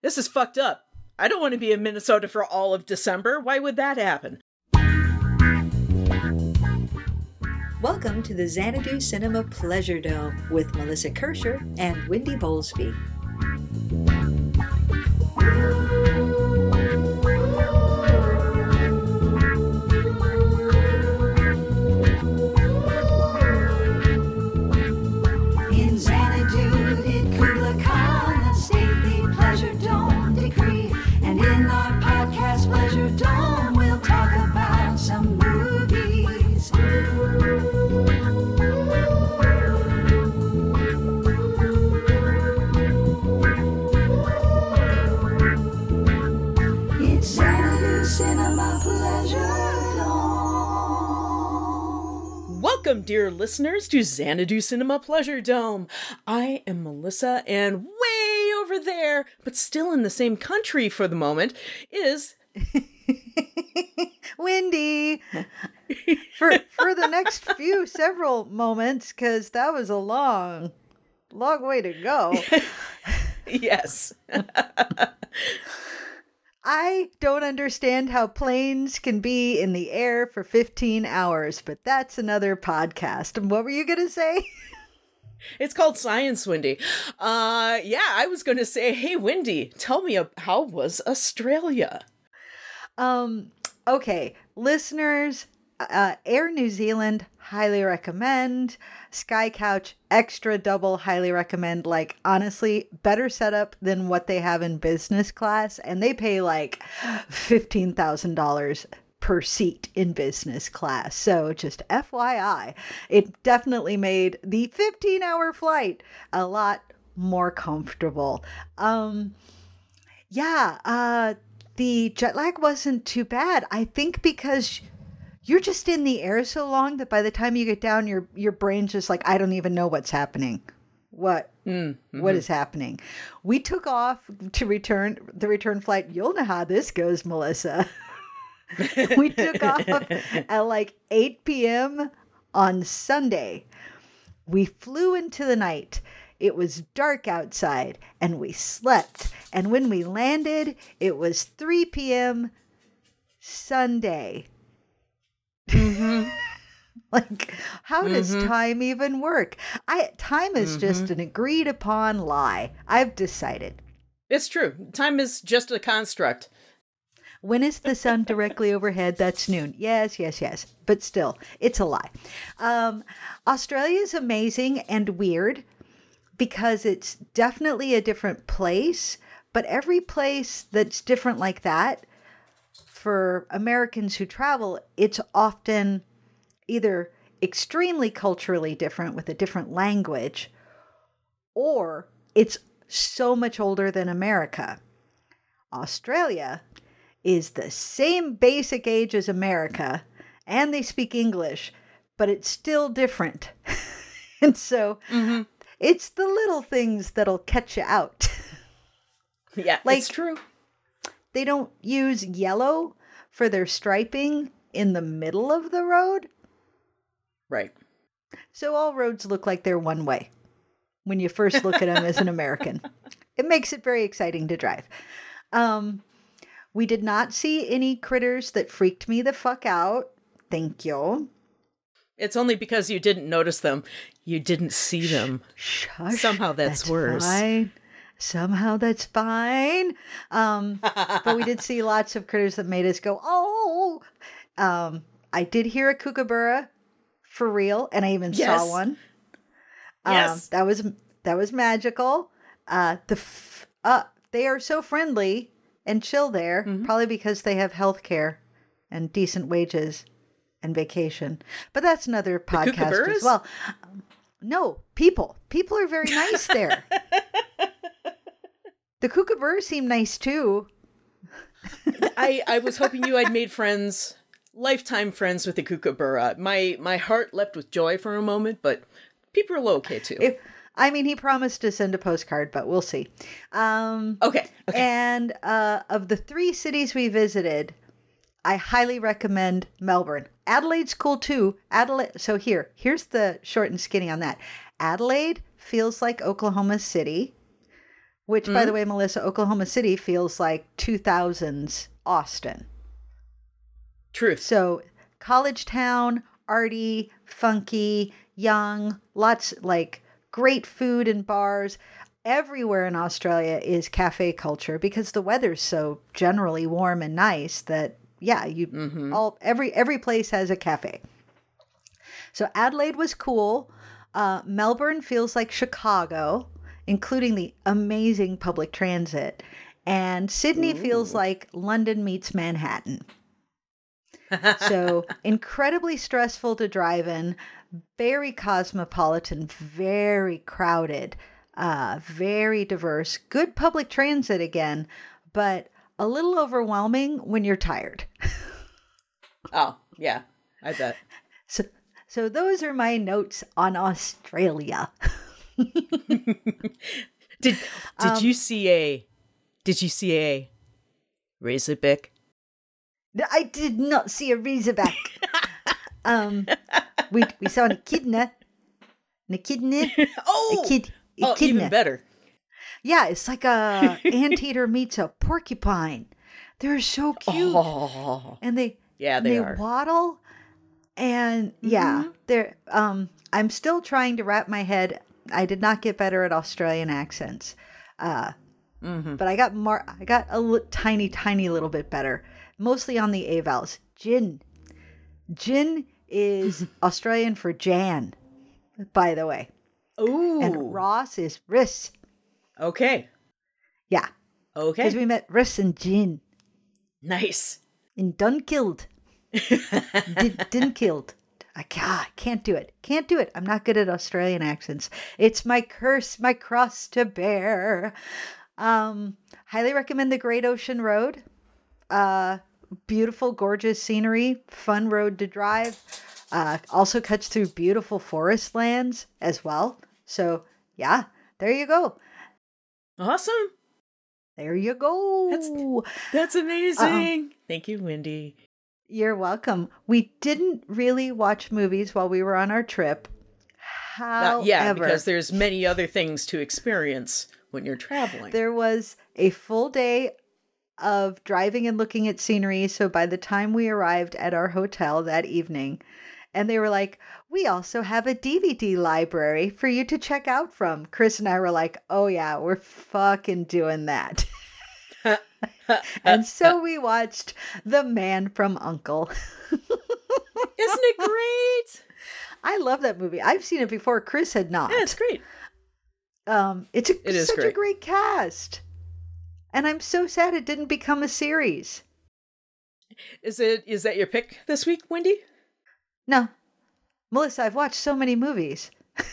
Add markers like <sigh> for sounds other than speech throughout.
This is fucked up. I don't want to be in Minnesota for all of December. Why would that happen? Welcome to the Xanadu Cinema Pleasure Dome with Melissa Kirscher and Wendy Bowlesby. Welcome, dear listeners, to Xanadu Cinema Pleasure Dome. I am Melissa, and way over there, but still in the same country for the moment, is <laughs> Wendy for for the next few <laughs> several moments because that was a long long way to go <laughs> yes. I don't understand how planes can be in the air for 15 hours but that's another podcast and what were you gonna say <laughs> It's called Science, Wendy. Uh, yeah, I was going to say, hey, Wendy, tell me how was Australia? um okay listeners uh, air new zealand highly recommend. Sky couch extra double highly recommend. Like honestly better setup than what they have in business class and they pay like $15000 per seat in business class. So just fyi it definitely made the 15 hour flight a lot more comfortable. Um yeah, uh the jet lag wasn't too bad. I think because you're just in the air so long that by the time you get down your your brain's just like I don't even know what's happening. What mm, what mm-hmm. is happening? We took off to return the return flight. You'll know how this goes, Melissa. <laughs> we took off at like 8 p.m. on Sunday. We flew into the night. It was dark outside and we slept. And when we landed, it was 3 p.m. Sunday. Mm-hmm. <laughs> like, how does mm-hmm. time even work? I time is just mm-hmm. an agreed upon lie. I've decided. It's true. Time is just a construct. When is the sun directly overhead? That's noon. Yes, yes, yes. But still, it's a lie. Um, Australia is amazing and weird because it's definitely a different place, but every place that's different like that, for Americans who travel, it's often either extremely culturally different with a different language, or it's so much older than America. Australia is the same basic age as America, and they speak English, but it's still different. <laughs> and so mm-hmm. it's the little things that'll catch you out. Yeah, Like- it's true. They don't use yellow for their striping in the middle of the road, Right. so all roads look like they're one way when you first look at them as an <laughs> American. It makes it very exciting to drive. Um, we did not see any critters that freaked me the fuck out. Thank you. It's only because you didn't notice them. You didn't see them. Shush. Somehow that's worse. Fine. Somehow that's fine. Um, but we did see lots of critters that made us go, oh. Um, I did hear a kookaburra for real, and I even Yes. saw one. Um, Yes. that was that was magical. Uh, the f- uh, they are so friendly and chill there, Mm-hmm. probably because they have health care and decent wages and vacation. But that's another podcast as well. Um, no, people. People are very nice there. <laughs> the kookaburras seem nice too. <laughs> I, I was hoping you had made friends, lifetime friends with the kookaburra. My my heart leapt with joy for a moment, but people are okay too. If I mean, he promised to send a postcard, but we'll see. Um, okay, okay. And uh, of the three cities we visited, I highly recommend Melbourne. Adelaide's cool too. Adelaide. So here, here's the short and skinny on that. Adelaide feels like Oklahoma City. Which, by the way, Melissa, Oklahoma City feels like 2000s Austin. Truth. So, college town, arty, funky, young, lots like great food and bars. Everywhere in Australia is cafe culture because the weather's so generally warm and nice that yeah, you mm-hmm. all every every place has a cafe. So Adelaide was cool. Uh, Melbourne feels like Chicago, including the amazing public transit. And Sydney feels like London meets Manhattan. <laughs> so incredibly stressful to drive in, very cosmopolitan, very crowded, uh, very diverse, good public transit again, but a little overwhelming when you're tired. Oh, yeah. I bet. <laughs> So, so those are my notes on Australia. <laughs> <laughs> Did did you see a did you see a Razorback? I did not see a Razorback. <laughs> um, we we saw an echidna, an echidna, <laughs> Oh, echid, oh echidna. even better. Yeah, it's like a anteater meets a porcupine. They're so cute, Oh, and they yeah, they they are. waddle, and yeah, Mm-hmm. they're. Um, I'm still trying to wrap my head. I did not get better at Australian accents, uh, Mm-hmm. but I got more. I got a tiny, tiny little bit better, mostly on the a vowels. Gin, gin is <laughs> Australian for Jan, by the way, Ooh. and Ross is Riss. okay. Yeah, Okay. because we met Riss and Gin. nice. in Dunkilled. Did, Dunkilled. I can't, can't do it. Can't do it. I'm not good at Australian accents. It's my curse, my cross to bear. Um, highly recommend the Great Ocean Road. Uh, beautiful, gorgeous scenery, fun road to drive. Uh, also cuts through beautiful forest lands as well. So yeah, there you go. Awesome. There you go. That's- That's amazing. Thank you, Wendy. You're welcome. We didn't really watch movies while we were on our trip. However, yeah, because there's many other things to experience when you're traveling. there was a full day of driving and looking at scenery. So by the time we arrived at our hotel that evening, and they were like, We also have a DVD library for you to check out from. Chris and I were like, Oh, yeah, we're fucking doing that. <laughs> <laughs> and so we watched The Man from Uncle. <laughs> Isn't it great? I love that movie. I've seen it before. Chris had not. yeah, it's great. Um, it's a, It such a great. great cast, and I'm so sad it didn't become a series. Is it is that your pick this week, Wendy? No, Melissa, I've watched so many movies. <laughs>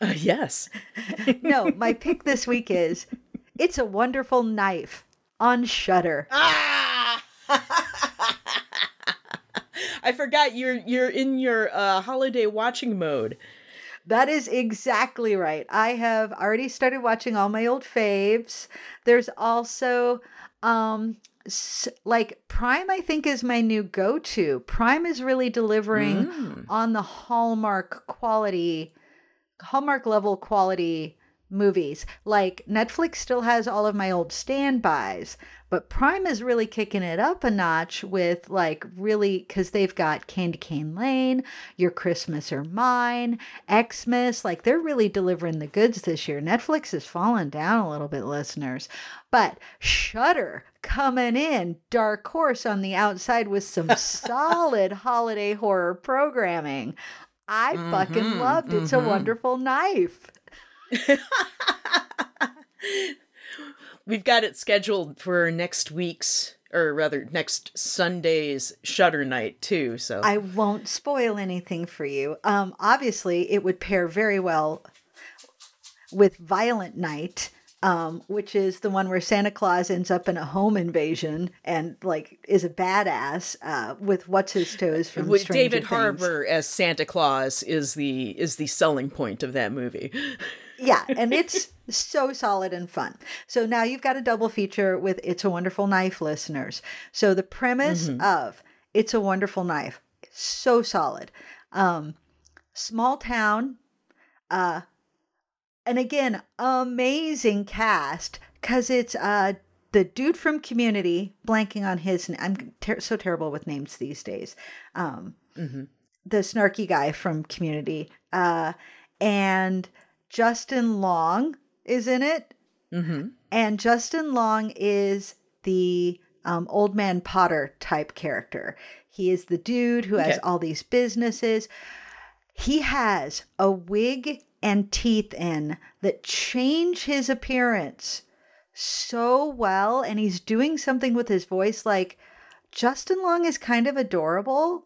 Uh, yes. No, my pick this week is "It's a Wonderful Knife" on Shudder. Ah! <laughs> I forgot you're you're in your uh, holiday watching mode. That is exactly right. I have already started watching all my old faves. There's also um s- like Prime I think is my new go-to. Prime is really delivering Mm. on the Hallmark quality Hallmark level quality movies. Like Netflix still has all of my old standbys, but Prime is really kicking it up a notch with like really because they've got Candy Cane Lane, Your Christmas or Mine, Xmas. Like they're really delivering the goods this year. Netflix has fallen down a little bit, listeners, but Shudder coming in dark horse on the outside with some <laughs> solid holiday horror programming. I fucking Mhm, loved It's a mhm. Wonderful Knife. <laughs> We've got it scheduled for next week's, or rather next Sunday's Shudder night too. So I won't spoil anything for you. Um, obviously, it would pair very well with Violent Night, um, which is the one where Santa Claus ends up in a home invasion and like is a badass uh, with what's his toes from with Stranger David Things. Harbour as Santa Claus is the is the selling point of that movie. <laughs> yeah, and <laughs> it's so solid and fun. So now you've got a double feature with It's a Wonderful Knife listeners. So the premise of It's a Wonderful Knife, so solid. Um, small town, uh, and again, amazing cast because it's uh the dude from Community, blanking on his. I'm ter- so terrible with names these days. Um, the snarky guy from Community, uh, and Justin Long is in it, Mm-hmm. and Justin Long is the um, old man Potter type character. He is the dude who has Okay. all these businesses. He has a wig and teeth in that change his appearance so well, and he's doing something with his voice. Like Justin Long is kind of adorable,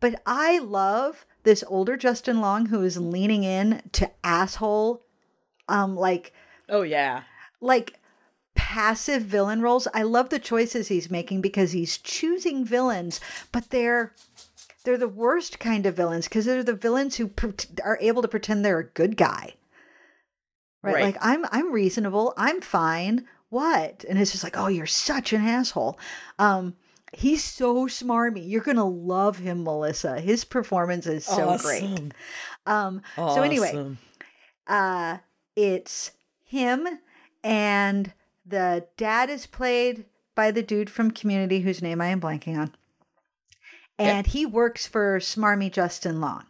but I love this older Justin Long who is leaning in to asshole, um, like Oh yeah. like passive villain roles. I love the choices he's making because he's choosing villains, but they're they're the worst kind of villains because they're the villains who are able to pretend they're a good guy. Right? Right. Like I'm I'm reasonable. I'm fine. What? And it's just like, "Oh, you're such an asshole." Um he's so smarmy. You're going to love him, Melissa. His performance is so great. Awesome. Um so anyway, uh it's him and the dad is played by the dude from community whose name i am blanking on and he works for smarmy justin long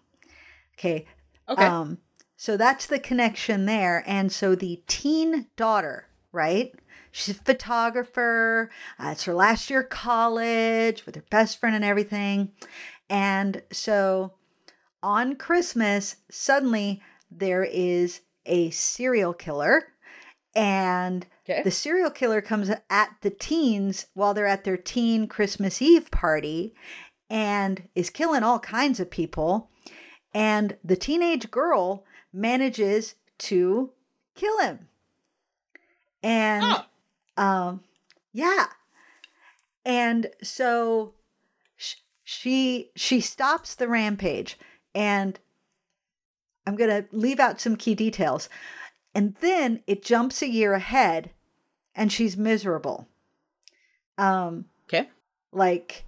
okay Okay. um so that's the connection there and so the teen daughter right she's a photographer uh, it's her last year of college with her best friend and everything and so on Christmas, suddenly there is a serial killer, and Okay. the serial killer comes at the teens while they're at their teen Christmas Eve party and is killing all kinds of people. And the teenage girl manages to kill him. And Oh. Um yeah. And so sh- she she stops the rampage and I'm going to leave out some key details. And then it jumps a year ahead and she's miserable. Um okay. like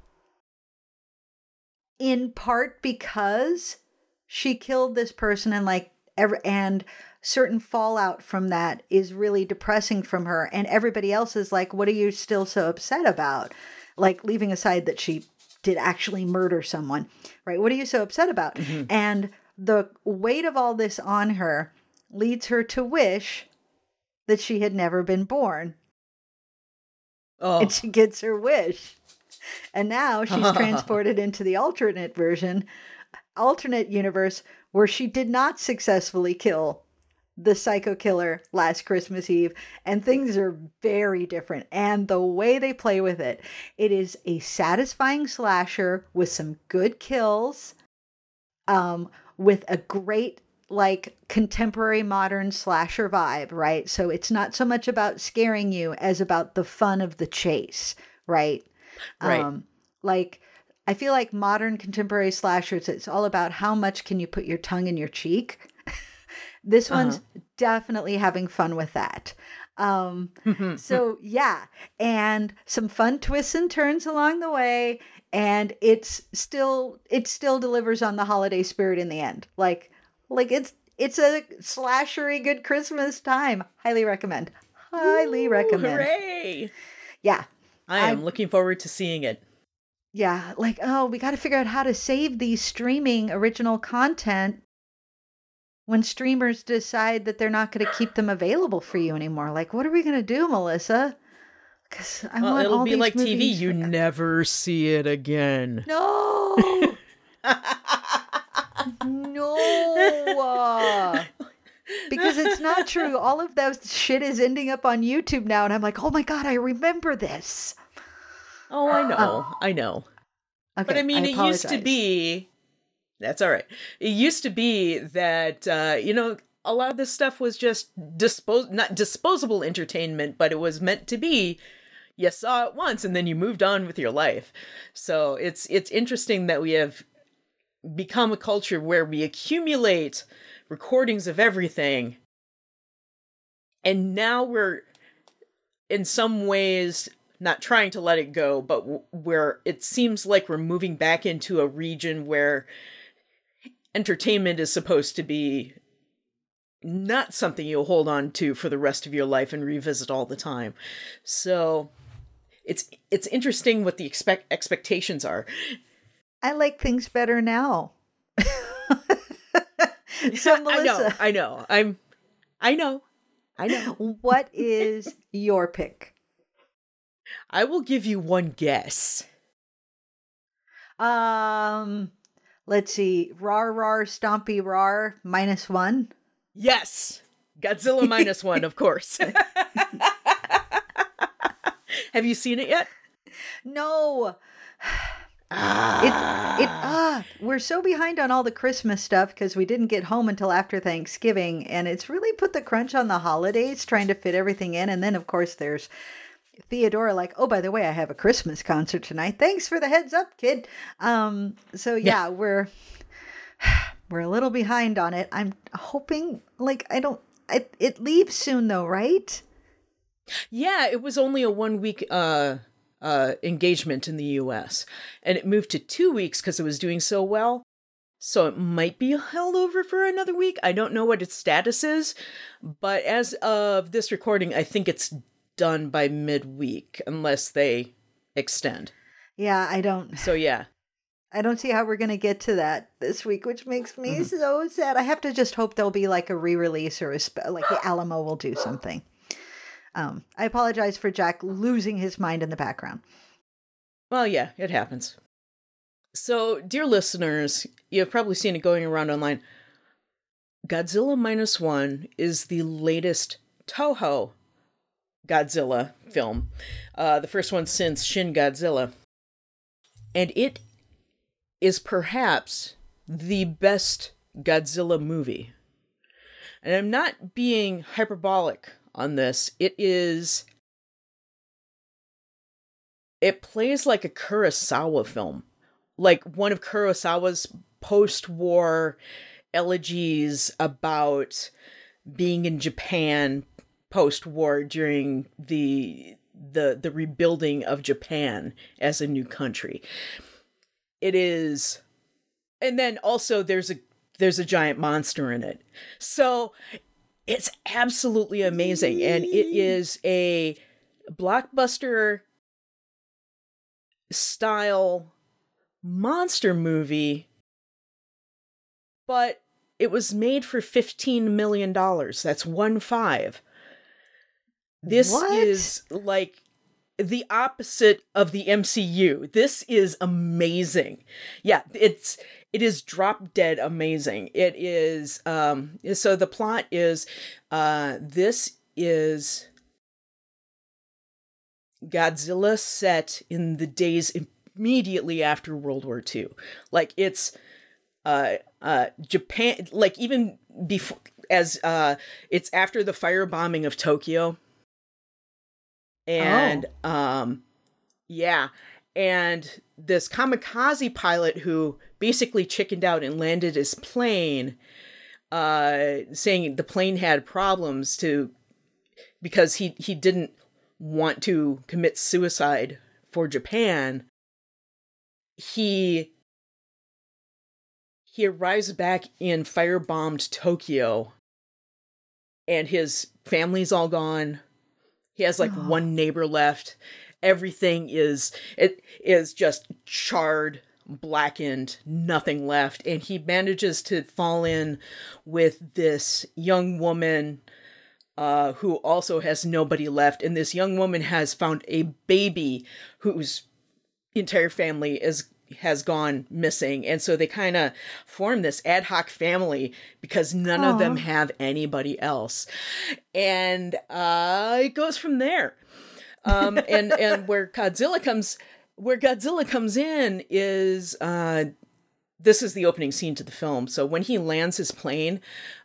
in part because she killed this person and like ever and certain fallout from that is really depressing from her and everybody else is like what are you still so upset about? Like leaving aside that she did actually murder someone right? What are you so upset about? Mm-hmm. And the weight of all this on her leads her to wish that she had never been born. Oh. and she gets her wish. And now she's <laughs> transported into the alternate version, alternate universe where she did not successfully kill the psycho killer last Christmas Eve and things are very different and the way they play with it it is a satisfying slasher with some good kills um with a great like contemporary modern slasher vibe, right? So it's not so much about scaring you as about the fun of the chase, right? Right. Um, like I feel like modern contemporary slashers, it's all about how much can you put your tongue in your cheek. This one's definitely having fun with that. Um, <laughs> so yeah, and some fun twists and turns along the way, and it's still it still delivers on the holiday spirit in the end. Like like it's it's a slashery good Christmas time. Highly recommend. Highly Ooh, recommend. Hooray! Yeah. I am I'm- looking forward to seeing it. Yeah, like oh, we got to figure out how to save these streaming original content when streamers decide that they're not going to keep them available for you anymore. Like, what are we going to do, Melissa? Because I Well, want it'll all be these like TV. You for- never see it again. no, <laughs> no, uh, because it's not true. All of that shit is ending up on YouTube now, and I'm like, oh my god, I remember this. Oh, I know. I know. Okay, But I mean, it used to be. That's all right. It used to be that uh, you know a lot of this stuff was just dispose not disposable entertainment, but it was meant to be. You saw it once and then you moved on with your life. So it's it's interesting that we have become a culture where we accumulate recordings of everything, and now we're in some ways not trying to let it go, but where it seems like we're moving back into a region where entertainment is supposed to be not something you'll hold on to for the rest of your life and revisit all the time. So it's it's interesting what the expect expectations are. I like things better now. <laughs> so Melissa, <laughs> I know, I know. I'm I know. I know. what <laughs> is your pick? I will give you one guess. Um, let's see. Rar rar stompy rar minus one. Yes. Godzilla <laughs> minus one, of course. <laughs> Have you seen it yet? No. Ah. It it ah, we're so behind on all the Christmas stuff because we didn't get home until after Thanksgiving, and it's really put the crunch on the holidays trying to fit everything in. And then of course there's Theodora like, oh by the way, I have a Christmas concert tonight. Thanks for the heads up, kid. Um, so yeah, we're <sighs> we're a little behind on it. I'm hoping like I don't. It it leaves soon though, right? Yeah, it was only a one week uh uh engagement in the US and it moved to 2 weeks cuz it was doing so well. So it might be held over for another week. I don't know what its status is, but as of this recording, I think it's done by midweek unless they extend. Yeah, I don't. So yeah. I don't see how we're going to get to that this week, which makes me Mm-hmm. so sad. I have to just hope there'll be like a re-release or a like the Alamo will do something. Um, I apologize for Jack losing his mind in the background. Well, yeah, it happens. So, dear listeners, you've probably seen it going around online. Godzilla Minus One is the latest Toho Godzilla film, uh, the first one since Shin Godzilla. And it is perhaps the best Godzilla movie. And I'm not being hyperbolic on this. It is it plays like a Kurosawa film, like one of Kurosawa's post-war elegies about being in Japan post-war during the the the rebuilding of Japan as a new country. It is and then also there's a there's a giant monster in it. So it's absolutely amazing and it is a blockbuster style monster movie but it was made for 15 million dollars that's one five this What? is like the opposite of the MCU. This is amazing. Yeah, it's it is drop dead amazing. It is um so the plot is uh this is Godzilla set in the days immediately after World War II. Like it's uh uh Japan like even before as uh it's after the firebombing of Tokyo and um yeah. And this kamikaze pilot who basically chickened out and landed his plane uh saying the plane had problems to because he he didn't want to commit suicide for Japan he he arrives back in firebombed Tokyo. And his family's all gone he has like one neighbor left. Everything is it is just charred, blackened, nothing left. And he manages to fall in with this young woman uh, who also has nobody left. And this young woman has found a baby whose entire family is has gone missing. And so they kind of form this ad hoc family because none of them have anybody else. And uh it goes from there. Um and <laughs> and where godzilla comes where godzilla comes in is uh this is the opening scene to the film. So when he lands his plane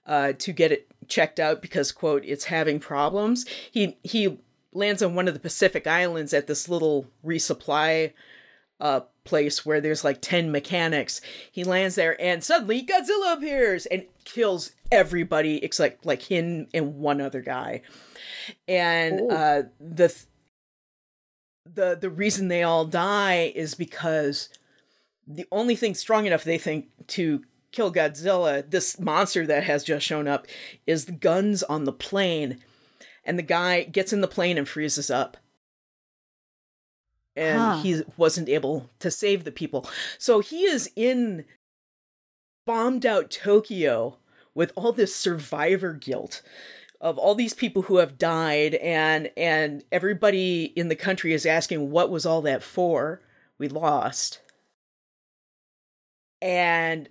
uh to get it checked out because quote it's having problems he he lands on one of the pacific islands at this little resupply uh place where there's like 10 mechanics he lands there and suddenly godzilla appears and kills everybody except like him and one other guy and Ooh. uh the th- the the reason they all die is because the only thing strong enough they think to kill Godzilla, this monster that has just shown up is the guns on the plane. And the guy gets in the plane and freezes up. And Huh. he wasn't able to save the people. So he is in bombed out Tokyo with all this survivor guilt of all these people who have died and and everybody in the country is asking what was all that for we lost and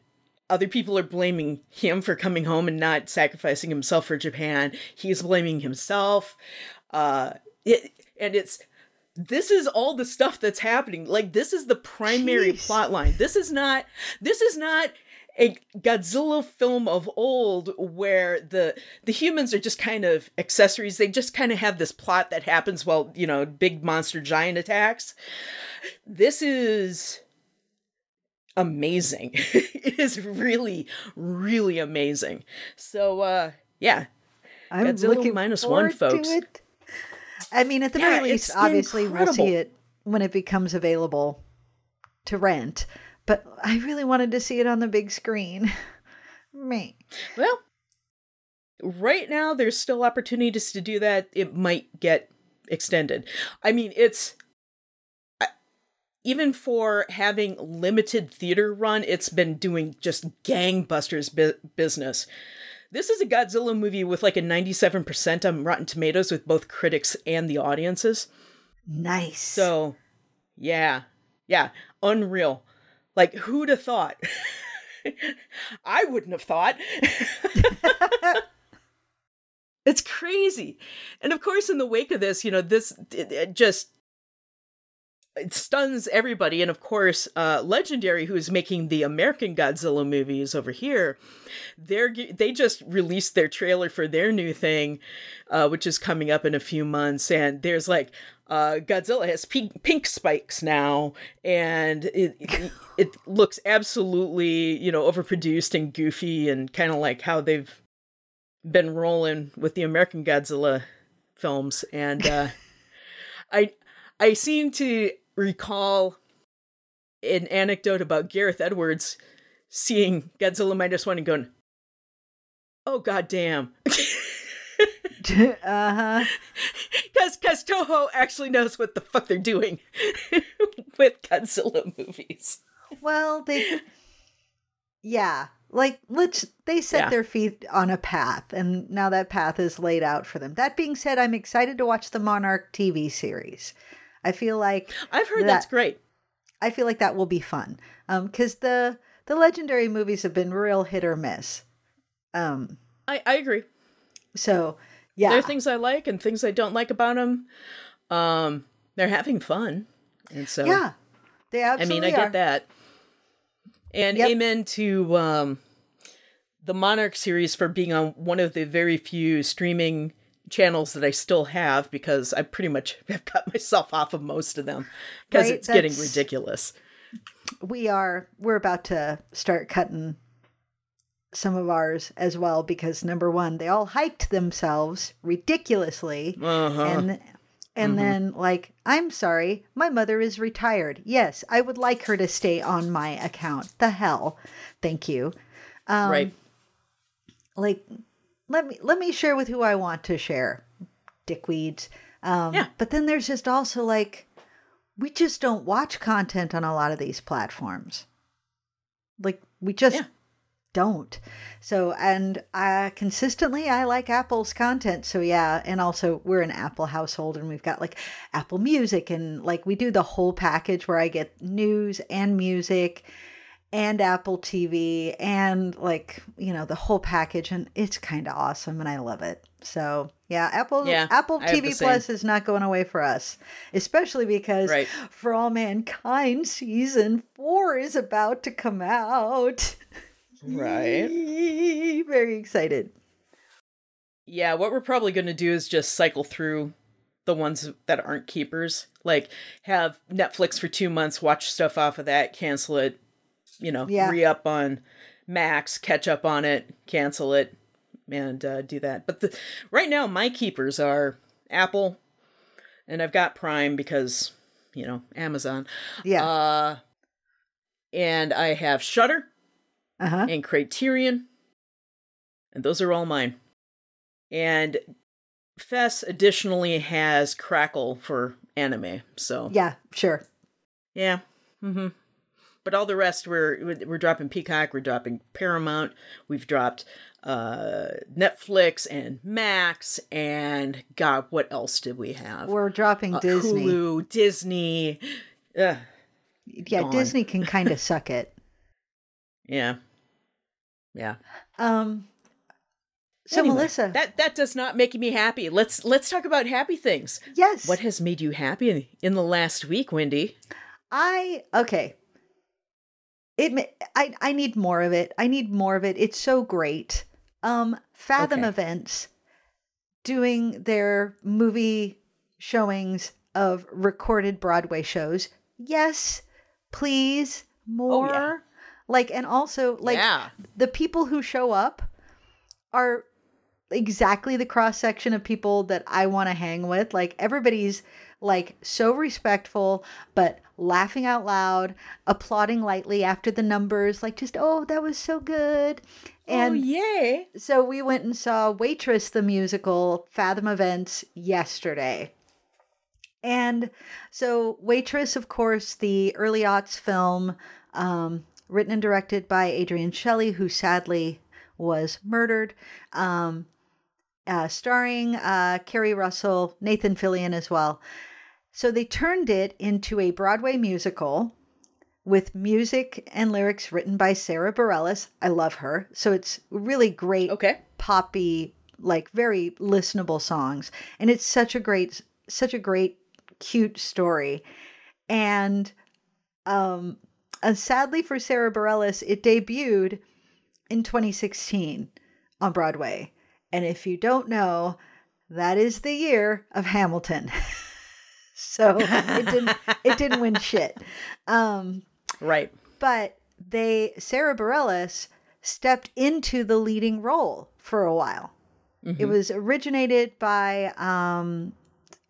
other people are blaming him for coming home and not sacrificing himself for Japan he's blaming himself uh it, and it's this is all the stuff that's happening like this is the primary Jeez. plot line this is not this is not a Godzilla film of old where the the humans are just kind of accessories. They just kind of have this plot that happens while, you know, big monster giant attacks. This is amazing. <laughs> it is really really amazing. So uh yeah, I'm Godzilla looking minus one, forward to folks. it. I mean, at the Yeah, very least, obviously, we'll see it when it becomes available to rent. But I really wanted to see it on the big screen. <laughs> Me. Well, right now there's still opportunities to do that. It might get extended. I mean, it's even for having limited theater run, it's been doing just gangbusters bu- business. This is a Godzilla movie with like a 97% on Rotten Tomatoes with both critics and the audiences. Nice. So, yeah. Yeah, unreal. Like who'd have thought? <laughs> I wouldn't have thought. <laughs> it's crazy. And of course in the wake of this, you know, this it, it just it stuns everybody and of course uh legendary who's making the american godzilla movies over here they're they just released their trailer for their new thing uh which is coming up in a few months and there's like uh godzilla has pink, pink spikes now and it, it it looks absolutely you know overproduced and goofy and kind of like how they've been rolling with the american godzilla films and uh <laughs> I I seem to recall an anecdote about Gareth Edwards seeing Godzilla minus one and going, "Oh god damn," <laughs> uh huh. because because Toho actually knows what the fuck they're doing <laughs> with Godzilla movies. Well, they. Yeah. Like, let's. They set Yeah. their feet on a path, and now that path is laid out for them. That being said, I'm excited to watch the Monarch TV series. I feel like I've heard That- that's great. I feel like that will be fun. Um, because the the legendary movies have been real hit or miss. Um, I I agree. so yeah, There are things I like and things I don't like about them. Um, they're having fun, and so yeah, they absolutely. I mean, I get that. And Yep. amen to um, the Monarch series for being on one of the very few streaming channels that I still have because I pretty much <laughs> have cut myself off of most of them because Right, it's getting ridiculous. we are we're about to start cutting some of ours as well because number one they all hiked themselves ridiculously Uh-huh. and and then like i'm sorry my mother is retired yes i would like her to stay on my account the hell thank you um, right. like let me let me share with who I want to share, dickweeds. Um, Yeah. But then there's just also like we just don't watch content on a lot of these platforms. Like we just Yeah. don't. So and uh, consistently I like Apple's content. So yeah, and also we're an Apple household and we've got like Apple Music and like we do the whole package where I get news and music and Apple TV and like, you know, the whole package and it's kind of awesome and I love it. So, yeah, Apple Yeah, Apple I TV. Plus is not going away for us, especially because Right. For All Mankind season 4 is about to come out. Right. <laughs> Very excited. Yeah, what we're probably going to do is just cycle through the ones that aren't keepers. Like have Netflix for 2 months, watch stuff off of that, cancel it, you know, Yeah. re-up on Max, catch up on it, cancel it and uh, do that. But the, right now my keepers are Apple and I've got Prime because, you know, Amazon. Yeah. Uh and I have Shudder Uh-huh. and Criterion. And those are all mine. And Fess additionally has Crackle for anime. So Yeah, sure. yeah. Mm-hmm. But all the rest we're we're dropping Peacock, we're dropping Paramount, we've dropped uh Netflix and Max and God, what else did we have? We're dropping Uh, Disney. Hulu, Disney. Ugh, yeah, gone. Disney can <laughs> kind of suck it. yeah. Yeah. Um so Anyway, Melissa, that that does not make me happy. Let's let's talk about happy things. yes. What has made you happy in, in the last week, Wendy? I okay. It I I need more of it. I need more of it. It's so great. Um Fathom Okay. Events doing their movie showings of recorded Broadway shows. Yes, please more. Oh, yeah. Like and also like yeah. the people who show up are exactly the cross section of people that I want to hang with. Like everybody's like so respectful, but laughing out loud, applauding lightly after the numbers, like just, oh, that was so good. And oh yay! so we went and saw Waitress the musical Fathom Events yesterday. And so Waitress, of course, the early aughts film, um, written and directed by Adrienne Shelly, who sadly was murdered. Um, uh, starring uh, Keri Russell, Nathan Fillion as well. So they turned it into a Broadway musical with music and lyrics written by Sarah Bareilles. I love her. So it's really great Okay. poppy, like very listenable songs. And it's such a great, such a great, cute story. And um and sadly for Sarah Bareilles, it debuted in 2016 on Broadway. And if you don't know, that is the year of Hamilton. <laughs> so it didn't it didn't win shit. <laughs> Um Right. but they Sarah Bareilles stepped into the leading role for a while. It was originated by um,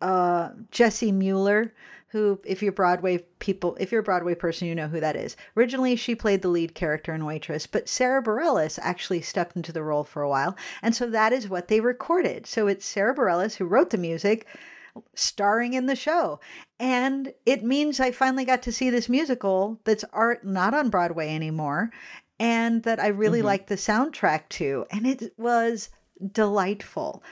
uh, Jessie Mueller, who, if you're Broadway people, if you're a Broadway person, you know who that is. Originally, she played the lead character in Waitress, but Sarah Bareilles actually stepped into the role for a while, and so that is what they recorded. So it's Sarah Bareilles who wrote the music, starring in the show. And it means I finally got to see this musical that's art not on Broadway anymore and that I really mm-hmm. liked the soundtrack to. And it was delightful.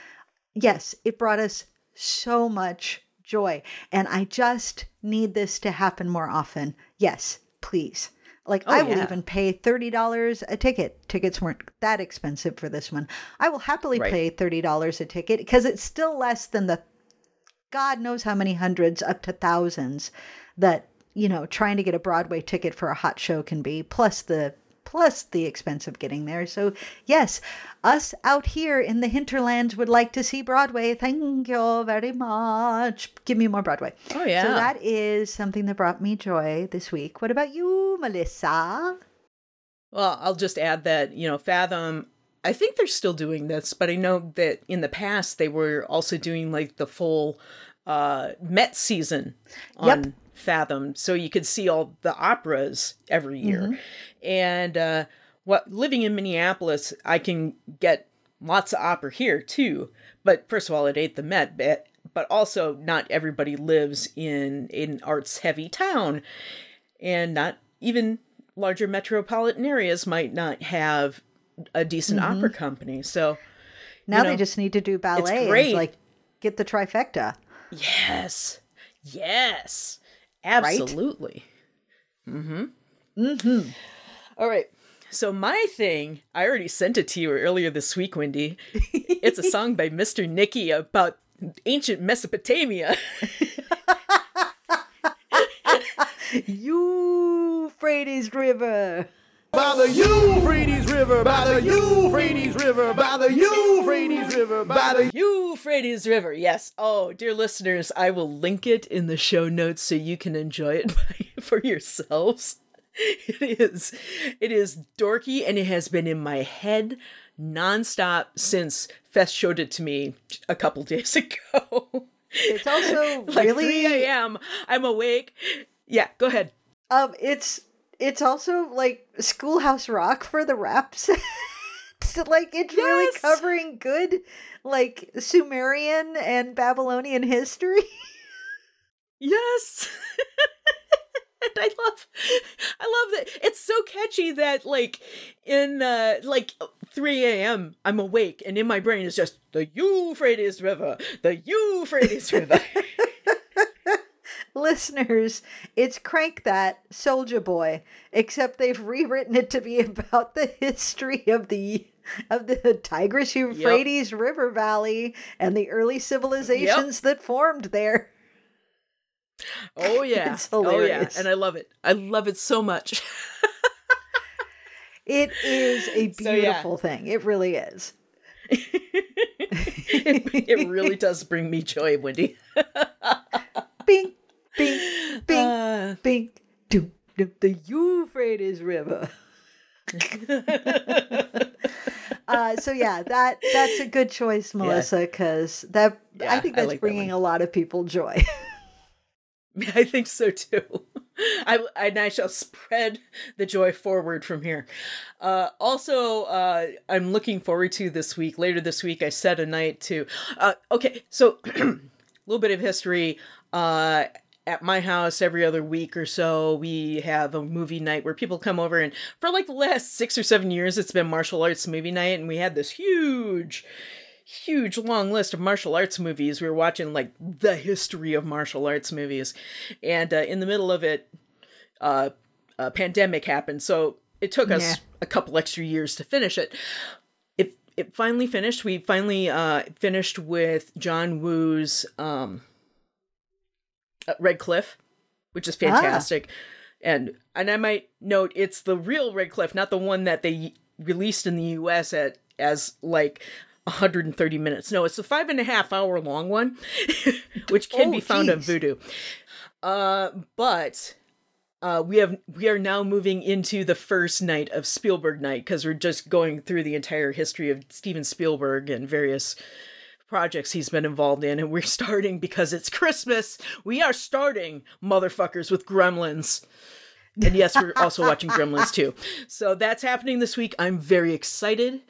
Yes, it brought us so much joy. And I just need this to happen more often. Yes, please. Like, Oh, I will yeah. even pay $30 a ticket. Tickets weren't that expensive for this one. I will happily Right. pay $30 a ticket because it's still less than the God knows how many hundreds up to thousands that, you know, trying to get a Broadway ticket for a hot show can be, plus the plus the expense of getting there. So, yes, us out here in the hinterlands would like to see Broadway. Thank you very much. Give me more Broadway. Oh yeah. So that is something that brought me joy this week. What about you, Melissa? Well, I'll just add that, you know, Fathom, I think they're still doing this, but I know that in the past they were also doing like the full uh Met season on Yep. Fathom, so you could see all the operas every year. And uh what living in Minneapolis, I can get lots of opera here too. But first of all, it ain't the Met, but but also not everybody lives in an arts heavy town and not even larger metropolitan areas might not have a decent opera company. So Now know, they just need to do ballet and great. like get the trifecta. yes, yes, absolutely. Mm-hmm. Mm-hmm. All right. So my thing, I already sent it to you earlier this week, Wendy. it's a song by Mr. Nicky about ancient Mesopotamia. <laughs> <laughs> Euphrates River. By the Euphrates River, by the Euphrates River, by the Euphrates River, by the Euphrates River. Yes. Oh, dear listeners, I will link it in the show notes so you can enjoy it <laughs> for yourselves. It is it is dorky and it has been in my head nonstop since Fest showed it to me a couple days <laughs> ago. It's also <laughs> like really 3 a.m. I'm awake. Yeah, go ahead. um it's it's also like Schoolhouse Rock for the raps. <laughs> So, like it's really covering good like Sumerian and Babylonian history. <laughs> Yes. <laughs> and I love I love that it's so catchy that like in uh like 3 a.m. I'm awake and in my brain is just the Euphrates River, the Euphrates River. Listeners, it's Crank That Soldier Boy, except they've rewritten it to be about the history of the of the Tigris Euphrates River Valley and the early civilizations that formed there. oh yeah. <laughs> It's oh yeah. hilarious. And I love it. I love it so much. <laughs> It is a <laughs> So, yeah. beautiful thing. It really is. it, it really does bring me joy, Wendy. Bing, bing, bing, Uh, bing, doom, doom, the Euphrates River. <laughs> uh, so yeah, that that's a good choice, Melissa, because that I Yeah, think I that's like bringing one. a lot of people joy. <laughs> I think so too. I and I shall spread the joy forward from here. Uh, also, uh, I'm looking forward to this week. Later this week, I set a night to. Uh, okay, so a <clears throat> little bit of history. At my house, every other week or so, we have a movie night where people come over, and for like the last six or seven years, it's been martial arts movie night, and we had this huge huge long list of martial arts movies. We were watching like the history of martial arts movies, and uh, in the middle of it, uh, a pandemic happened. So it took us Yeah. a couple extra years to finish it. It it finally finished. We finally uh, finished with John Woo's um, Red Cliff, which is fantastic. And and I might note it's the real Red Cliff, not the one that they released in the U.S. at as like 130 minutes. No, it's a five and a half hour long one, <laughs> which can Oh, be found on geez. Vudu. Uh, but uh, we have we are now moving into the first night of Spielberg night because we're just going through the entire history of Steven Spielberg and various projects he's been involved in, and we're <laughs> starting because it's Christmas. We are starting, motherfuckers, with Gremlins. And yes, we're also watching Gremlins too. <laughs> So that's happening this week. I'm very excited.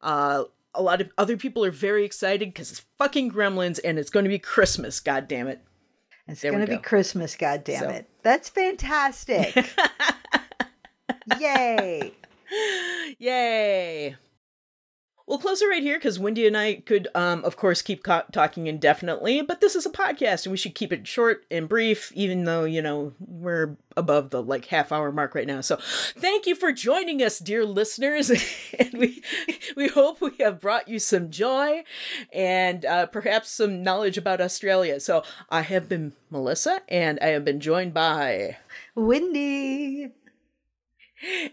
Uh, a lot of other people are very excited because it's fucking Gremlins and it's going to be Christmas. God damn it! It's There going to be. Christmas, God damn So- it. That's fantastic. <laughs> Yay. Yay! We'll close it right here because Wendy and I could, um, of course, keep co- talking indefinitely, but this is a podcast and we should keep it short and brief, even though, you know, we're above the like half hour mark right now. So thank you for joining us, dear listeners. <laughs> and we, we hope we have brought you some joy and uh, perhaps some knowledge about Australia. So I have been Melissa and I have been joined by. Wendy.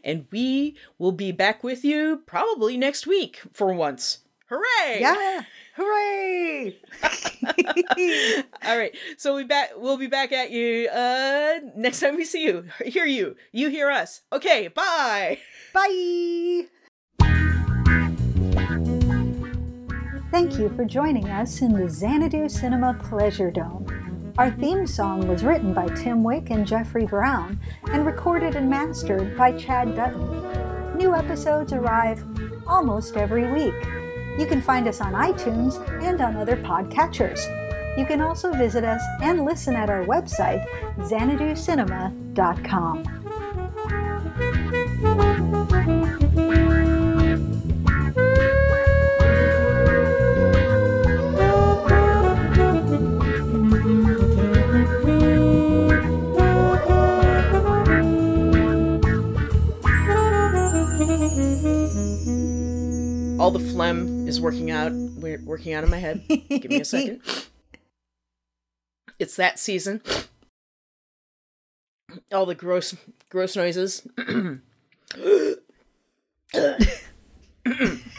And we will be back with you probably next week for once. Hooray! Yeah. Hooray. <laughs> <laughs> All right. So we back we'll be back at you uh next time we see you. Hear you. You hear us. Okay, bye. Bye. Thank you for joining us in the Xanadu Cinema Pleasure Dome. Our theme song was written by Tim Wick and Jeffrey Brown and recorded and mastered by Chad Dutton. New episodes arrive almost every week. You can find us on iTunes and on other podcatchers. You can also visit us and listen at our website, xanaducinema.com. All the phlegm is working out. Working out of my head. Give me a second. It's that season. All the gross gross noises. <clears throat> <laughs>